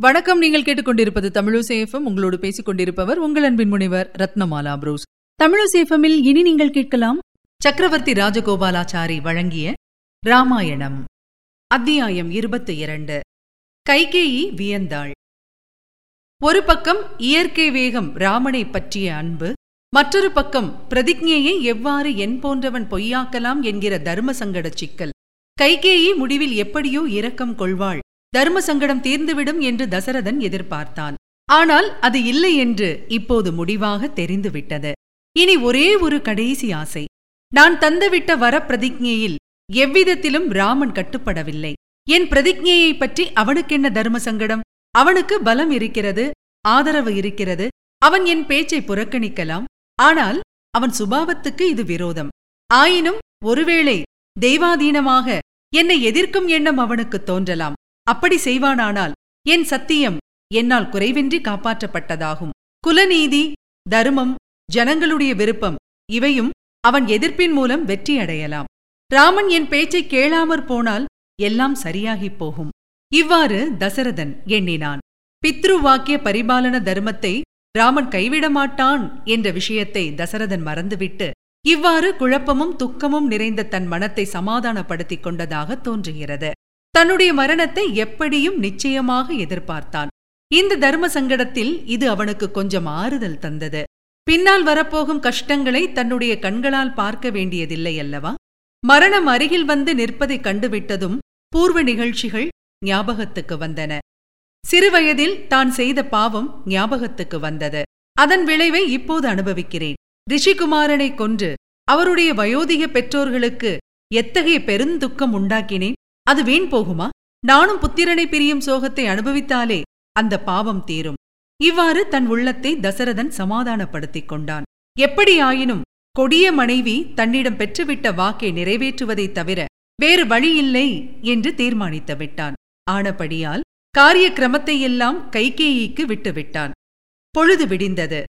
வணக்கம். நீங்கள் கேட்டுக்கொண்டிருப்பது தமிழசேஃபம் உங்களோடு பேசிக் கொண்டிருப்பவர் உங்கள் அன்பின் முனைவர் ரத்னமாலா புரூஸ். தமிழசேஃபமில் இனி நீங்கள் கேட்கலாம் சக்கரவர்த்தி ராஜகோபாலாச்சாரி வழங்கிய ராமாயணம். அத்தியாயம் இருபத்தி இரண்டு. கைகேயி வியந்தாள். ஒரு பக்கம் இயற்கை வேகம் ராமனை பற்றிய அன்பு மற்றொரு பக்கம் பிரதிஜையை எவ்வாறு என் போன்றவன் பொய்யாக்கலாம் என்கிற தர்ம சங்கடச் சிக்கல். கைகேயி முடிவில் எப்படியோ இரக்கம் கொள்வாள். தர்ம சங்கடம் தீர்ந்துவிடும் என்று தசரதன் எதிர்பார்த்தான். ஆனால் அது இல்லை என்று இப்போது முடிவாக தெரிந்துவிட்டது. இனி ஒரே ஒரு கடைசி ஆசை. நான் தந்துவிட்ட வரப்பிரதிஜையில் எவ்விதத்திலும் ராமன் கட்டுப்படவில்லை. என் பிரதிஜையை பற்றி அவனுக்கென்ன தர்ம சங்கடம்? அவனுக்கு பலம் இருக்கிறது ஆதரவு இருக்கிறது அவன் என் பேச்சை புறக்கணிக்கலாம். ஆனால் அவன் சுபாவத்துக்கு இது விரோதம். ஆயினும் ஒருவேளை தெய்வாதீனமாக என்னை எதிர்க்கும் எண்ணம் அவனுக்கு தோன்றலாம். அப்படி செய்வானானால் என் சத்தியம் என்னால் குறைவின்றி காப்பாற்றப்பட்டதாகும். குலநீதி தர்மம் ஜனங்களுடைய விருப்பம் இவையும் அவன் எதிர்ப்பின் மூலம் வெற்றியடையலாம். ராமன் என் பேச்சை கேளாமற் போனால் எல்லாம் சரியாகிப் போகும். இவ்வாறு தசரதன் எண்ணினான். பித்ரு வாக்கிய பரிபாலன தர்மத்தை ராமன் கைவிட மாட்டான் என்ற விஷயத்தை தசரதன் மறந்துவிட்டு இவ்வாறு குழப்பமும் துக்கமும் நிறைந்த தன் மனத்தை சமாதானப்படுத்திக் கொண்டதாக தோன்றுகிறது. தன்னுடைய மரணத்தை எப்படியும் நிச்சயமாக எதிர்பார்த்தான். இந்த தர்ம சங்கடத்தில் இது அவனுக்கு கொஞ்சம் ஆறுதல் தந்தது. பின்னால் வரப்போகும் கஷ்டங்களை தன்னுடைய கண்களால் பார்க்க வேண்டியதில்லை அல்லவா? மரணம் அருகில் வந்து நிற்பதை கண்டுவிட்டதும் பூர்வ நிகழ்ச்சிகள் ஞாபகத்துக்கு வந்தன. சிறுவயதில் தான் செய்த பாவம் ஞாபகத்துக்கு வந்தது. அதன் விளைவை இப்போது அனுபவிக்கிறேன். ரிஷிகுமாரனை கொன்று அவருடைய வயோதிக பெற்றோர்களுக்கு எத்தகைய பெருந்துக்கம் உண்டாக்கினேன்? அது வீண் போகுமா? நானும் புத்திரனை பிரியும் சோகத்தை அனுபவித்தாலே அந்த பாவம் தீரும். இவ்வாறு தன் உள்ளத்தை தசரதன் சமாதானப்படுத்திக் கொண்டான். எப்படியாயினும் கொடிய மனைவி தன்னிடம் பெற்றுவிட்ட வாக்கை நிறைவேற்றுவதைத் தவிர வேறு வழியில்லை என்று தீர்மானித்து விட்டான். ஆனபடியால் காரிய கிரமத்தையெல்லாம் கைகேயிக்கு விட்டுவிட்டான் பொழுது விடிந்தது.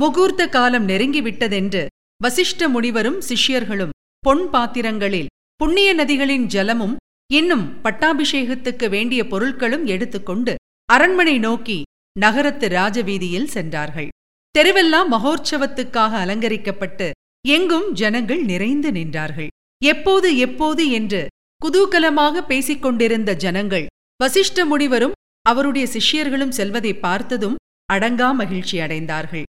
முகூர்த்த காலம் நெருங்கிவிட்டதென்று வசிஷ்ட முனிவரும் சிஷ்யர்களும் பொன் பாத்திரங்களில் புண்ணிய நதிகளின் ஜலமும் இன்னும் பட்டாபிஷேகத்துக்கு வேண்டிய பொருட்களும் எடுத்துக்கொண்டு அரண்மனை நோக்கி நகரத்து ராஜவீதியில் சென்றார்கள். தெருவெல்லாம் மகோற்சவத்துக்காக அலங்கரிக்கப்பட்டு எங்கும் ஜனங்கள் நிறைந்து நின்றார்கள். எப்போது எப்போது என்று குதூகலமாக பேசிக் கொண்டிருந்த ஜனங்கள் வசிஷ்ட முனிவரும் அவருடைய சிஷ்யர்களும் செல்வதை பார்த்ததும் அடங்கா மகிழ்ச்சி அடைந்தார்கள்.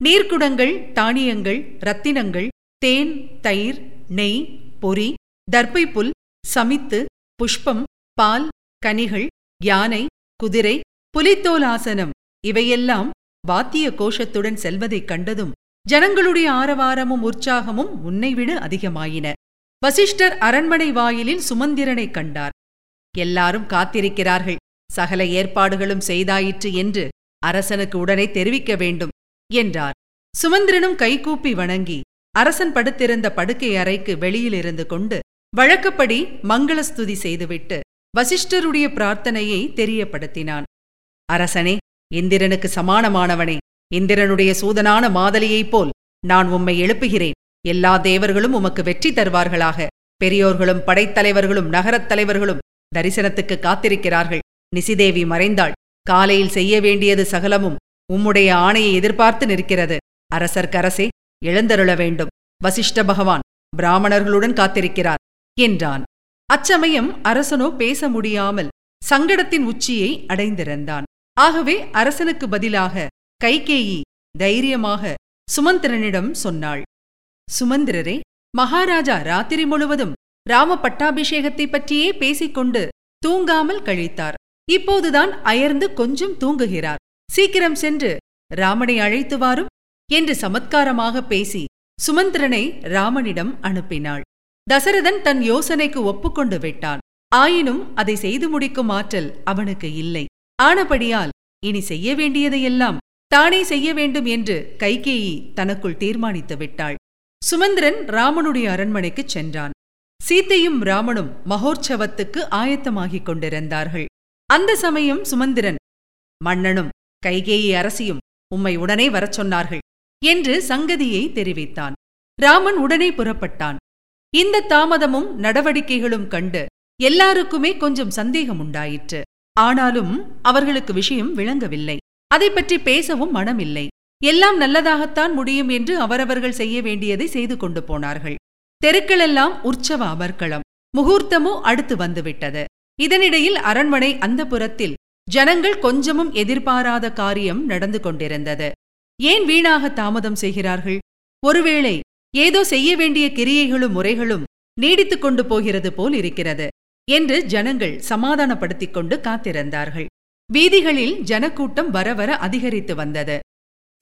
நீர்க்குடங்கள் தானியங்கள் ரத்தினங்கள் தேன் தயிர் நெய் பொறி தர்ப்பை புல் சமித்து புஷ்பம் பால் கனிகள் யானை குதிரை புலித்தோலாசனம் இவையெல்லாம் வாத்திய கோஷத்துடன் செல்வதைக் கண்டதும் ஜனங்களுடைய ஆரவாரமும் உற்சாகமும் முன்னைவிட அதிகமாயின. வசிஷ்டர் அரண்மனை வாயிலில் சுமந்திரனைக் கண்டார். எல்லாரும் காத்திருக்கிறார்கள். சகல ஏற்பாடுகளும் செய்தாயிற்று என்று அரசனுக்கு உடனே தெரிவிக்க வேண்டும் என்றார். சுமந்திரனும் கைகூப்பி வணங்கி அரசன் படுத்திருந்த படுக்கை அறைக்கு வெளியிலிருந்து கொண்டு வழக்கப்படி மங்களஸ்துதி செய்துவிட்டு வசிஷ்டருடைய பிரார்த்தனையை தெரியப்படுத்தினான். அரசனே இந்திரனுக்கு சமானமானவனே இந்திரனுடைய சூதனான மாதலியைப் போல் நான் உம்மை எழுப்புகிறேன். எல்லா தேவர்களும் உமக்கு வெற்றி தருவார்களாக. பெரியோர்களும் படைத்தலைவர்களும் நகரத் தலைவர்களும் தரிசனத்துக்கு காத்திருக்கிறார்கள். நிசிதேவி மறைந்தாள். காலையில் செய்ய வேண்டியது சகலமும் உம்முடைய ஆணையை எதிர்பார்த்து நிற்கிறது. அரசர்க்கரசே எழுந்தருள வேண்டும். வசிஷ்ட பகவான் பிராமணர்களுடன் காத்திருக்கிறார். என்றான். அச்சமயம் அரசனோ பேச முடியாமல் சங்கடத்தின் உச்சியை அடைந்திருந்தான் ஆகவே அரசனுக்கு பதிலாக கைகேயி தைரியமாக சுமந்திரனிடம் சொன்னாள். சுமந்திரரே மகாராஜா ராத்திரி முழுவதும் ராம பட்டாபிஷேகத்தை பற்றியே பேசிக்கொண்டு தூங்காமல் கழித்தார். இப்போதுதான் அயர்ந்து கொஞ்சம் தூங்குகிறார். சீக்கிரம் சென்று ராமனை அழைத்து வாரும் என்று சமத்காரமாக பேசி சுமந்திரனை ராமனிடம் அனுப்பினாள். தசரதன் தன் யோசனைக்கு ஒப்புக்கொண்டு விட்டான். ஆயினும் அதை செய்து முடிக்கும் ஆற்றல் அவனுக்கு இல்லை. ஆனபடியால் இனி செய்ய வேண்டியதையெல்லாம் தானே செய்ய வேண்டும் என்று கைகேயி தனக்குள் தீர்மானித்து விட்டாள். சுமந்திரன் ராமனுடைய அரண்மனைக்குச் சென்றான். சீத்தையும் ராமனும் மகோற்சவத்துக்கு ஆயத்தமாகிக் கொண்டிருந்தார்கள். அந்த சமயம் சுமந்திரன் மன்னனும் கைகேயி அரசியும் உம்மை உடனே வரச் சொன்னார்கள் என்று சங்கதியை தெரிவித்தான். ராமன் உடனே புறப்பட்டான். இந்த தாமதமும் நடவடிக்கைகளும் கண்டு எல்லாருக்குமே கொஞ்சம் சந்தேகம் உண்டாயிற்று ஆனாலும் அவர்களுக்கு விஷயம் விளங்கவில்லை. அதை பற்றி பேசவும் மனமில்லை. எல்லாம் நல்லதாகத்தான் முடியும் என்று அவரவர்கள் செய்ய வேண்டியதை செய்து கொண்டு போனார்கள். தெருக்களெல்லாம் உற்சவ அமர்க்களம். முகூர்த்தமோ அடுத்து வந்துவிட்டது. இதனிடையில் அரண்மனை அந்த புறத்தில் ஜனங்கள் கொஞ்சமும் எதிர்பாராத காரியம் நடந்து கொண்டிருந்தது. ஏன் வீணாக தாமதம் செய்கிறார்கள்? ஒருவேளை ஏதோ செய்ய வேண்டிய கிரியைகளும் முறைகளும் நீடித்துக் கொண்டு போகிறது போல் இருக்கிறது என்று ஜனங்கள் சமாதானப்படுத்திக் கொண்டு காத்திருந்தார்கள். வீதிகளில் ஜனக்கூட்டம் வர வர அதிகரித்து வந்தது.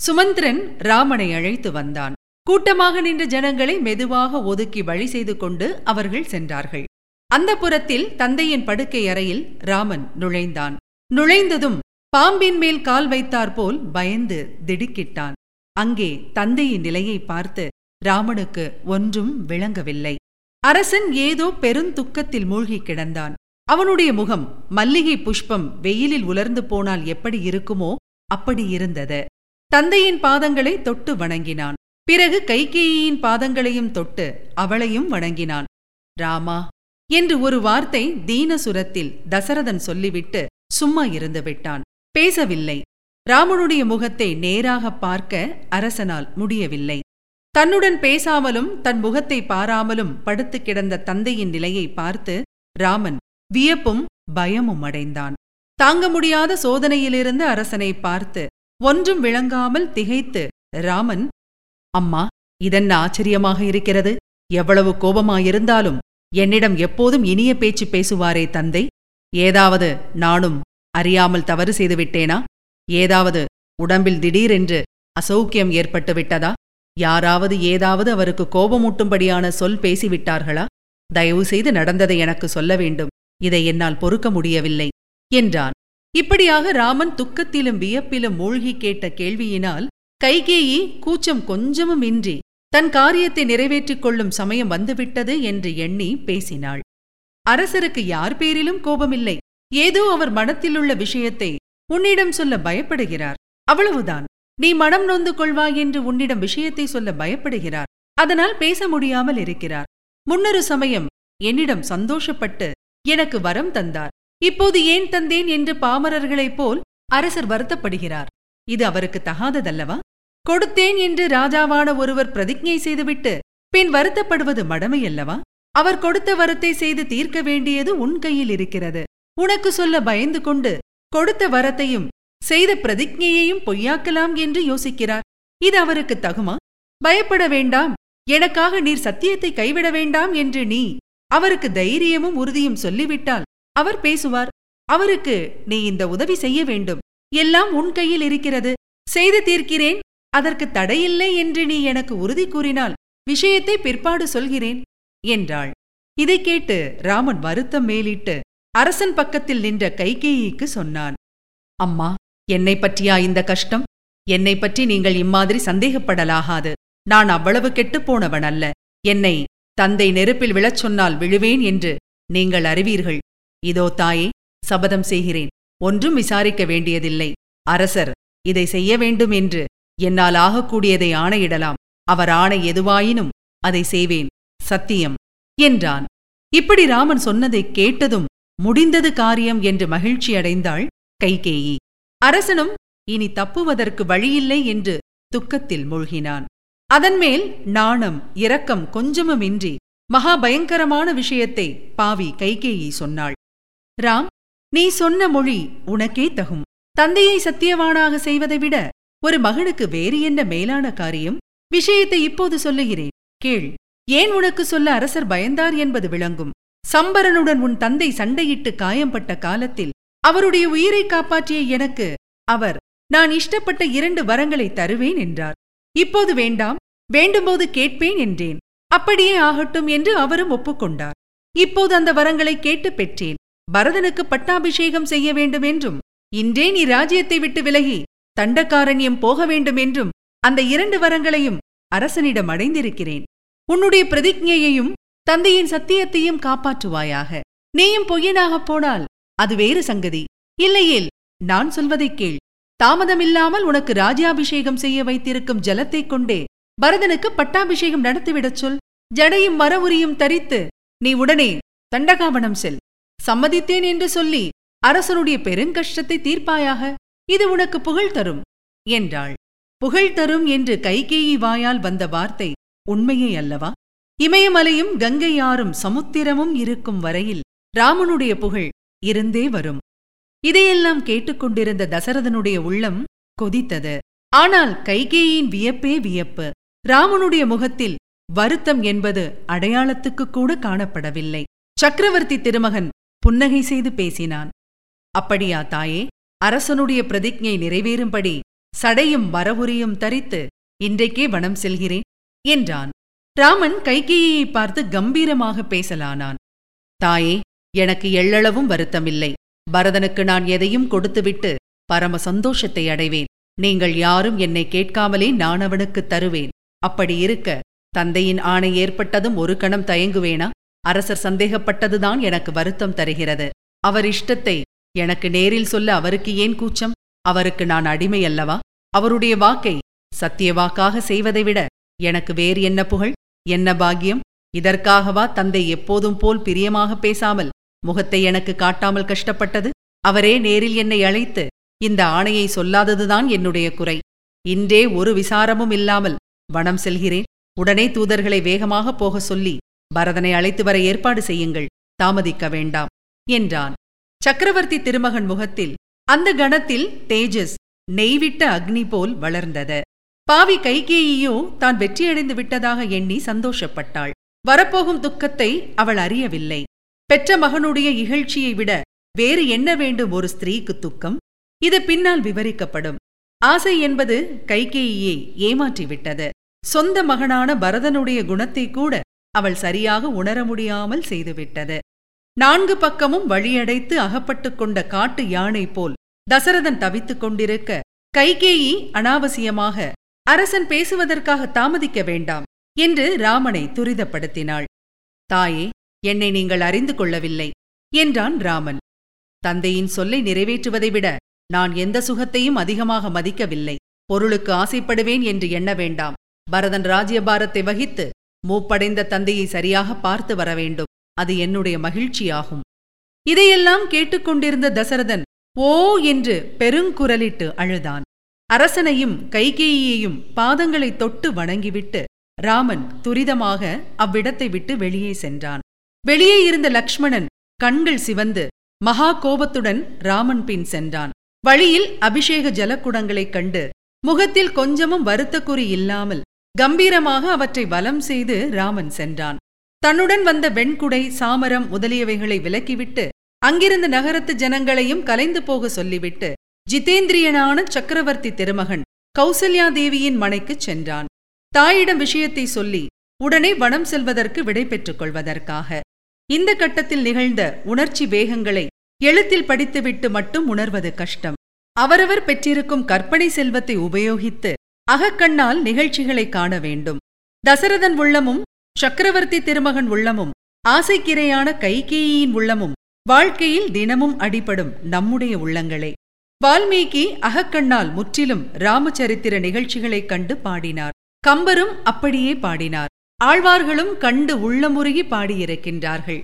சுமந்திரன் ராமனை அழைத்து வந்தான். கூட்டமாக நின்ற ஜனங்களை மெதுவாக ஒதுக்கி வழி செய்து கொண்டு அவர்கள் சென்றார்கள். அந்த புறத்தில் தந்தையின் படுக்கை அறையில் ராமன் நுழைந்தான். நுழைந்ததும் பாம்பின் மேல் கால் வைத்தாற்போல் பயந்து திடுக்கிட்டான். அங்கே தந்தையின் நிலையை பார்த்து ராமனுக்கு ஒன்றும் விளங்கவில்லை. அரசன் ஏதோ பெருந்துக்கத்தில் மூழ்கி கிடந்தான். அவனுடைய முகம் மல்லிகை புஷ்பம் வெயிலில் உலர்ந்து போனால் எப்படி இருக்குமோ அப்படி இருந்தது. தந்தையின் பாதங்களை தொட்டு வணங்கினான். பிறகு கைகேயியின் பாதங்களையும் தொட்டு அவளையும் வணங்கினான். ராமா என்று ஒரு வார்த்தை தீனசுரத்தில் தசரதன் சொல்லிவிட்டு சும்மா இருந்து விட்டான். பேசவில்லை. ராமனுடைய முகத்தை நேராக பார்க்க அரசனால் முடியவில்லை. தன்னுடன் பேசாமலும் தன் முகத்தை பாராமலும் படுத்து கிடந்த தந்தையின் நிலையை பார்த்து ராமன் வியப்பும் பயமும் அடைந்தான். தாங்க முடியாத சோதனையிலிருந்து அரசனை பார்த்து ஒன்றும் விளங்காமல் திகைத்து ராமன் அம்மா இதென்ன ஆச்சரியமாக இருக்கிறது? எவ்வளவு கோபமாயிருந்தாலும் என்னிடம் எப்போதும் இனிய பேச்சு பேசுவாரே தந்தை. ஏதாவது நானும் அறியாமல் தவறு செய்து விட்டேனா? ஏதாவது உடம்பில் திடீரென்று அசௌக்கியம் ஏற்பட்டு விட்டதா? யாராவது ஏதாவது அவருக்கு கோபமூட்டும்படியான சொல் பேசிவிட்டார்களா? தயவு செய்து நடந்ததை எனக்கு சொல்ல வேண்டும். இதை என்னால் பொறுக்க முடியவில்லை என்றான். இப்படியாக ராமன் துக்கத்திலும் வியப்பிலும் மூழ்கி கேட்ட கேள்வியினால் கைகேயி கூச்சம் கொஞ்சமும் இன்றி தன் காரியத்தை நிறைவேற்றிக் கொள்ளும் சமயம் வந்துவிட்டது என்று எண்ணி பேசினாள். அரசருக்கு யார் பேரிலும் கோபமில்லை. ஏதோ அவர் மனத்திலுள்ள விஷயத்தை உன்னிடம் சொல்ல பயப்படுகிறார். அவ்வளவுதான். நீ மனம் நொந்து கொள்வாய் என்று உன்னிடம் விஷயத்தை சொல்ல பயப்படுகிறார். அதனால் பேச முடியாமல் இருக்கிறார். முன்னொரு சமயம் என்னிடம் சந்தோஷப்பட்டு எனக்கு வரம் தந்தார். இப்போது ஏன் தந்தேன் என்று பாமரர்களைப் போல் அரசர் வருத்தப்படுகிறார். இது அவருக்கு தகாததல்லவா? கொடுத்தேன் என்று ராஜாவான ஒருவர் பிரதிஜை செய்துவிட்டு பின் வருத்தப்படுவது மடமையல்லவா? அவர் கொடுத்த வரத்தை செய்து தீர்க்க வேண்டியது உன் கையில் இருக்கிறது. உனக்கு சொல்ல பயந்து கொண்டு கொடுத்த வரத்தையும் செய்த பிரதிஜையையும் பொய்யாக்கலாம் என்று யோசிக்கிறார். இது அவருக்கு தகுமா? பயப்பட வேண்டாம். எனக்காக நீர் சத்தியத்தை கைவிட வேண்டாம் என்று நீ அவருக்கு தைரியமும் உறுதியும் சொல்லிவிட்டால் அவர் பேசுவார். அவருக்கு நீ இந்த உதவி செய்ய வேண்டும். எல்லாம் உன் கையில் இருக்கிறது. செய்து தீர்க்கிறேன். அதற்கு தடையில்லை என்று நீ எனக்கு உறுதி கூறினால் விஷயத்தை பிற்பாடு சொல்கிறேன் என்றாள். இதைக் கேட்டு ராமன் வருத்தம் மேலிட்டு அரசன் பக்கத்தில் நின்ற கைகேயிக்கு சொன்னான் அம்மா என்னை பற்றியா இந்த கஷ்டம்? என்னை பற்றி நீங்கள் இம்மாதிரி சந்தேகப்படலாகாது. நான் அவ்வளவு கெட்டுப்போனவன் அல்ல. என்னை தந்தை நெருப்பில் விழச் சொன்னால் விழுவேன் என்று நீங்கள் அறிவீர்கள். இதோ தாயே சபதம் செய்கிறேன். ஒன்றும் விசாரிக்க வேண்டியதில்லை. அரசர் இதை செய்ய வேண்டும் என்று என்னால் ஆகக்கூடியதை ஆணையிடலாம். அவர் ஆணை எதுவாயினும் அதை செய்வேன். சத்தியம் என்றான். இப்படி ராமன் சொன்னதைக் கேட்டதும் முடிந்தது காரியம் என்று மகிழ்ச்சியடைந்தாள் கைகேயி. அரசனும் இனி தப்புவதற்கு வழியில்லை என்று துக்கத்தில் மூழ்கினான். அதன்மேல் நாணம் இரக்கம் கொஞ்சமுமின்றி மகா பயங்கரமான விஷயத்தை பாவி கைகேயி சொன்னாள். ராம் நீ சொன்ன மொழி உனக்கே தகும். தந்தையை சத்தியவானாக செய்வதை விட ஒரு மகனுக்கு வேறு என்ன மேலான காரியம்? விஷயத்தை இப்போது சொல்லுகிறேன். கேள். ஏன் உனக்கு சொல்ல அரசர் பயந்தார் என்பது விளங்கும். சம்பரனுடன் உன் தந்தை சண்டையிட்டு காயம்பட்ட காலத்தில் அவருடைய உயிரை காப்பாற்றிய எனக்கு அவர் நான் இஷ்டப்பட்ட இரண்டு வரங்களை தருவேன் என்றார். இப்போது வேண்டாம் வேண்டும்போது கேட்பேன் என்றேன். அப்படியே ஆகட்டும் என்று அவரும் ஒப்புக்கொண்டார். இப்போது அந்த வரங்களை கேட்டு பெற்றேன். பரதனுக்கு பட்டாபிஷேகம் செய்ய வேண்டும் என்றும் இன்றே நீ ராஜ்யத்தை விட்டு விலகி தண்டக்காரண்யம் போக வேண்டும் என்றும் அந்த இரண்டு வரங்களையும் அரசனிடம் அடைந்திருக்கிறேன். உன்னுடைய பிரதிஜையையும் தந்தையின் சத்தியத்தையும் காப்பாற்றுவாயாக. நீயும் பொய்யனாகப் போனால் அது வேறு சங்கதி. இல்லையேல் நான் சொல்வதைக் கேள். தாமதமில்லாமல் உனக்கு ராஜாபிஷேகம் செய்ய வைத்திருக்கும் ஜலத்தைக் கொண்டே பரதனுக்கு பட்டாபிஷேகம் நடத்திவிடச் சொல். ஜடையும் மரவுரியும் தரித்து நீ உடனே தண்டகாவனம் செல். சம்மதித்தேன் என்று சொல்லி அரசனுடைய பெருங்கஷ்டத்தை தீர்ப்பாயாக இது உனக்கு புகழ் தரும் என்றாள். புகழ் தரும் என்று கைகேயி வாயால் வந்த வார்த்தை உண்மையே அல்லவா? இமயமலையும் கங்கை ஆறும் சமுத்திரமும் இருக்கும் வரையில் ராமனுடைய புகழ் இருந்தே வரும். இதையெல்லாம் கேட்டுக்கொண்டிருந்த தசரதனுடைய உள்ளம் கொதித்தது. ஆனால் கைகேயின் வியப்பே வியப்பு. ராமனுடைய முகத்தில் வருத்தம் என்பது அடையாளத்துக்கு கூட காணப்படவில்லை. சக்கரவர்த்தி திருமகன் புன்னகை செய்து பேசினான். அப்படியா தாயே அரசனுடைய பிரதிஜை நிறைவேறும்படி சடையும் வரவுரியும் தரித்து இன்றைக்கே வனம் செல்கிறேன் என்றான். ராமன் கைகேயை பார்த்து கம்பீரமாக பேசலானான். தாயே எனக்கு எள்ளளவும் வருத்தமில்லை. பரதனுக்கு நான் எதையும் கொடுத்துவிட்டு பரம சந்தோஷத்தை அடைவேன். நீங்கள் யாரும் என்னை கேட்காமலே நான் அவனுக்கு தருவேன். அப்படி இருக்க தந்தையின் ஆணை ஏற்பட்டதும் ஒரு கணம் தயங்குவேனா? அரசர் சந்தேகப்பட்டதுதான் எனக்கு வருத்தம் தருகிறது. அவர் இஷ்டத்தை எனக்கு நேரில் சொல்ல அவருக்கு ஏன் கூச்சம்? அவருக்கு நான் அடிமை அல்லவா அவருடைய வாக்கை சத்திய வாக்காக செய்வதை விட எனக்கு வேறு என்ன புகழ்? என்ன பாக்கியம்? இதற்காகவா தந்தை எப்போதும் போல் பிரியமாக பேசாமல் முகத்தை எனக்கு காட்டாமல் கஷ்டப்பட்டது. அவரே நேரில் என்னை அழைத்து இந்த ஆணையை சொல்லாததுதான் என்னுடைய குறை. இன்றே ஒரு விசாரமும் இல்லாமல் வனம் செல்கிறேன். உடனே தூதர்களை வேகமாக போக சொல்லி பரதனை அழைத்து வர ஏற்பாடு செய்யுங்கள் தாமதிக்க வேண்டாம் என்றான். சக்கரவர்த்தி திருமகன் முகத்தில் அந்த கணத்தில் தேஜஸ் நெய்விட்ட அக்னி போல் வளர்ந்தது. பாவி கைகேயியோ தான் வெற்றியடைந்து விட்டதாக எண்ணி சந்தோஷப்பட்டாள். வரப்போகும் துக்கத்தை அவள் அறியவில்லை. பெற்ற மகனுடைய இகழ்ச்சியை விட வேறு என்ன வேண்டும் ஒரு ஸ்திரீக்கு துக்கம்? இது பின்னால் விவரிக்கப்படும். ஆசை என்பது கைகேயியை ஏமாற்றிவிட்டது. சொந்த மகனான பரதனுடைய குணத்தை கூட அவள் சரியாக உணர முடியாமல் செய்துவிட்டது. நான்கு பக்கமும் வழியடைத்து அகப்பட்டுக் கொண்ட காட்டு யானை போல் தசரதன் தவித்துக் கொண்டிருக்க கைகேயி அனாவசியமாக அரசன் பேசுவதற்காக தாமதிக்க வேண்டாம் என்று ராமனை துரிதப்படுத்தினாள். தாயே என்னை நீங்கள் அறிந்து கொள்ளவில்லை என்றான் ராமன். தந்தையின் சொல்லை நிறைவேற்றுவதை விட நான் எந்த சுகத்தையும் அதிகமாக மதிக்கவில்லை. பொருளுக்கு ஆசைப்படுவேன் என்று எண்ண வேண்டாம். பரதன் ராஜ்யபாரத்தை வகித்து மூப்படைந்த தந்தையை சரியாக பார்த்து வர வேண்டும். அது என்னுடைய மகிழ்ச்சியாகும். இதையெல்லாம் கேட்டுக்கொண்டிருந்த தசரதன் ஓ என்று பெருங்குரலிட்டு அழுதான். அரசனையும் கைகேயியையும் பாதங்களை தொட்டு வணங்கிவிட்டு ராமன் துரிதமாக அவ்விடத்தை விட்டு வெளியே சென்றான். வெளியே இருந்த லக்ஷ்மணன் கண்கள் சிவந்து மகா கோபத்துடன் ராமன் பின் சென்றான். வழியில் அபிஷேக ஜலக்குடங்களைக் கண்டு முகத்தில் கொஞ்சமும் வருத்தக்குறி இல்லாமல் கம்பீரமாக அவற்றை வலம் செய்து ராமன் சென்றான். தன்னுடன் வந்த வெண்குடை சாமரம் முதலியவைகளை விலக்கிவிட்டு அங்கிருந்த நகரத்து ஜனங்களையும் கலைந்து போக சொல்லிவிட்டு ஜிதேந்திரியனான சக்கரவர்த்தி திருமகன் கௌசல்யா தேவியின் மனைக்குச் சென்றான். தாயிடம் விஷயத்தை சொல்லி உடனே வனம் செல்வதற்கு விடை பெற்றுக் கொள்வதற்காக இந்த கட்டத்தில் நிகழ்ந்த உணர்ச்சி வேகங்களை எழுத்தில் படித்துவிட்டு மட்டும் உணர்வது கஷ்டம். அவரவர் பெற்றிருக்கும் கற்பனை செல்வத்தை உபயோகித்து அகக்கண்ணால் நிகழ்ச்சிகளை காண வேண்டும். தசரதன் உள்ளமும் சக்கரவர்த்தி திருமகன் உள்ளமும் ஆசைக்கிரையான கைகேயின் உள்ளமும் வாழ்க்கையில் தினமும் அடிபடும் நம்முடைய உள்ளங்களே. வால்மீகி அகக்கண்ணால் முற்றிலும் ராமச்சரித்திர நிகழ்ச்சிகளைக் கண்டு பாடினார். கம்பரும் அப்படியே பாடினார். ஆழ்வார்களும் கண்டு உள்ளமுருகி பாடியிருக்கின்றார்கள்.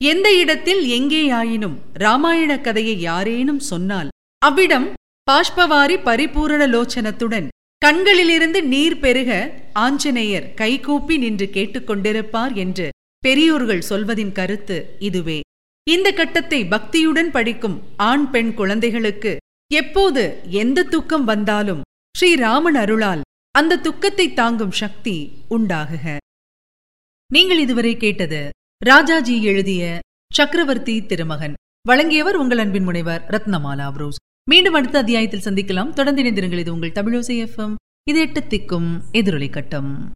எந்த இடத்தில் எங்கேயாயினும் ராமாயண கதையை யாரேனும் சொன்னால் அவ்விடம் பாஷ்பவாரி பரிபூரண லோச்சனத்துடன் கண்களிலிருந்து நீர் பெருக ஆஞ்சநேயர் கைகூப்பி நின்று கேட்டுக்கொண்டிருப்பார் என்று பெரியோர்கள் சொல்வதின் கருத்து இதுவே. இந்த கட்டத்தை பக்தியுடன் படிக்கும் ஆண் பெண் குழந்தைகளுக்கு எப்போது எந்த துக்கம் வந்தாலும் ஸ்ரீராமன் அருளால் அந்த துக்கத்தை தாங்கும் சக்தி உண்டாகுக. நீங்கள் இதுவரை கேட்டது ராஜாஜி எழுதிய சக்கரவர்த்தி திருமகன். வழங்கியவர் உங்கள் அன்பின் முனைவர் ரத்னமாலா புரோஸ் மீண்டும் அடுத்த அத்தியாயத்தில் சந்திக்கலாம். தொடர்ந்து இணைந்திருங்கள். இது உங்கள் தமிழோசை எஃப்எம் இது எட்டு திக்கும் எதிரொலி கட்டம்.